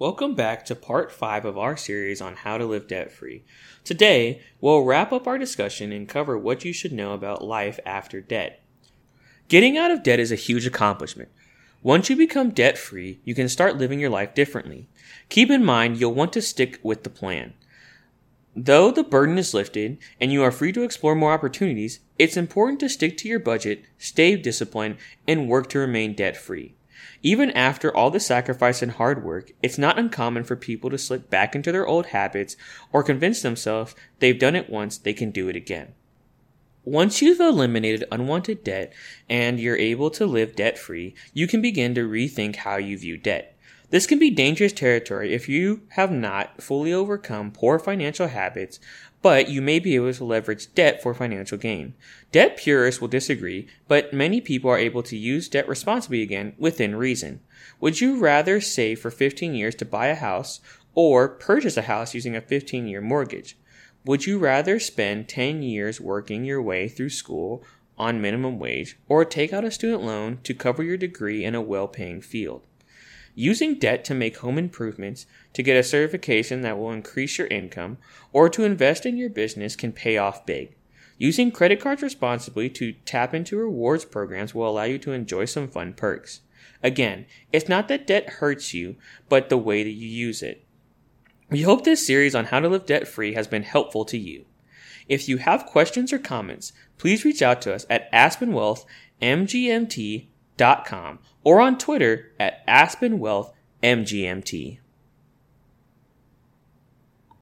Welcome back to part 5 of our series on how to live debt free. Today, we'll wrap up our discussion and cover what you should know about life after debt. Getting out of debt is a huge accomplishment. Once you become debt free, you can start living your life differently. Keep in mind you'll want to stick with the plan. Though the burden is lifted and you are free to explore more opportunities, it's important to stick to your budget, stay disciplined, and work to remain debt free. Even after all the sacrifice and hard work, it's not uncommon for people to slip back into their old habits or convince themselves they've done it once, they can do it again. Once you've eliminated unwanted debt and you're able to live debt free, you can begin to rethink how you view debt. This can be dangerous territory if you have not fully overcome poor financial habits but you may be able to leverage debt for financial gain. Debt purists will disagree, but many people are able to use debt responsibly again within reason. Would you rather save for 15 years to buy a house or purchase a house using a 15 year mortgage? Would you rather spend 10 years working your way through school on minimum wage or take out a student loan to cover your degree in a well paying field? Using debt to make home improvements, to get a certification that will increase your income, or to invest in your business can pay off big. Using credit cards responsibly to tap into rewards programs will allow you to enjoy some fun perks. Again, it's not that debt hurts you, but the way that you use it. We hope this series on how to live debt free has been helpful to you. If you have questions or comments, please reach out to us at aspenwealthmgmt.com or on Twitter at aspenwealthmgmt.